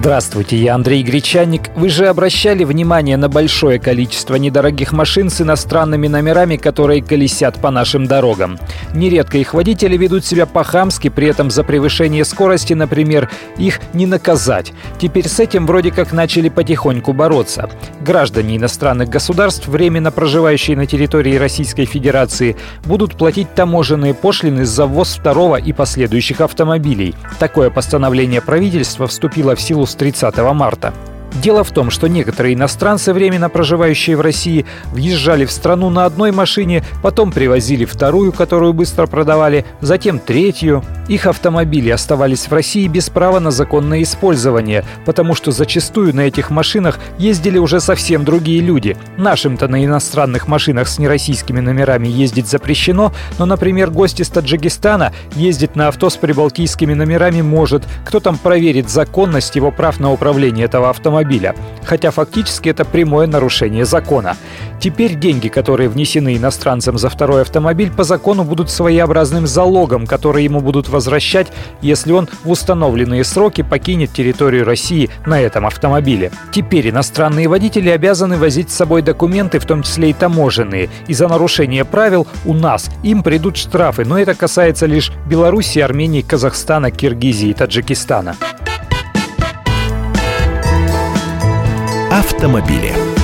Здравствуйте, я Андрей Гречанник. Вы же обращали внимание на большое количество недорогих машин с иностранными номерами, которые колесят по нашим дорогам. Нередко их водители ведут себя по-хамски, при этом за превышение скорости, например, их не наказать. Теперь с этим вроде как начали потихоньку бороться. Граждане иностранных государств, временно проживающие на территории Российской Федерации, будут платить таможенные пошлины за ввоз второго и последующих автомобилей. Такое постановление правительства вступило в силу с 30 марта. Дело в том, что некоторые иностранцы, временно проживающие в России, въезжали в страну на одной машине, потом привозили вторую, которую быстро продавали, затем третью. Их автомобили оставались в России без права на законное использование, потому что зачастую на этих машинах ездили уже совсем другие люди. Нашим-то на иностранных машинах с нероссийскими номерами ездить запрещено, но, например, гость из Таджикистана ездить на авто с прибалтийскими номерами может. Кто там проверит законность его прав на управление этого автомобиля? Хотя фактически это прямое нарушение закона. Теперь деньги, которые внесены иностранцам за второй автомобиль, по закону будут своеобразным залогом, который ему будут возвращать, если он в установленные сроки покинет территорию России на этом автомобиле. Теперь иностранные водители обязаны возить с собой документы, в том числе и таможенные. И за нарушение правил у нас им придут штрафы, но это касается лишь Беларуси, Армении, Казахстана, Киргизии и Таджикистана. Автомобили.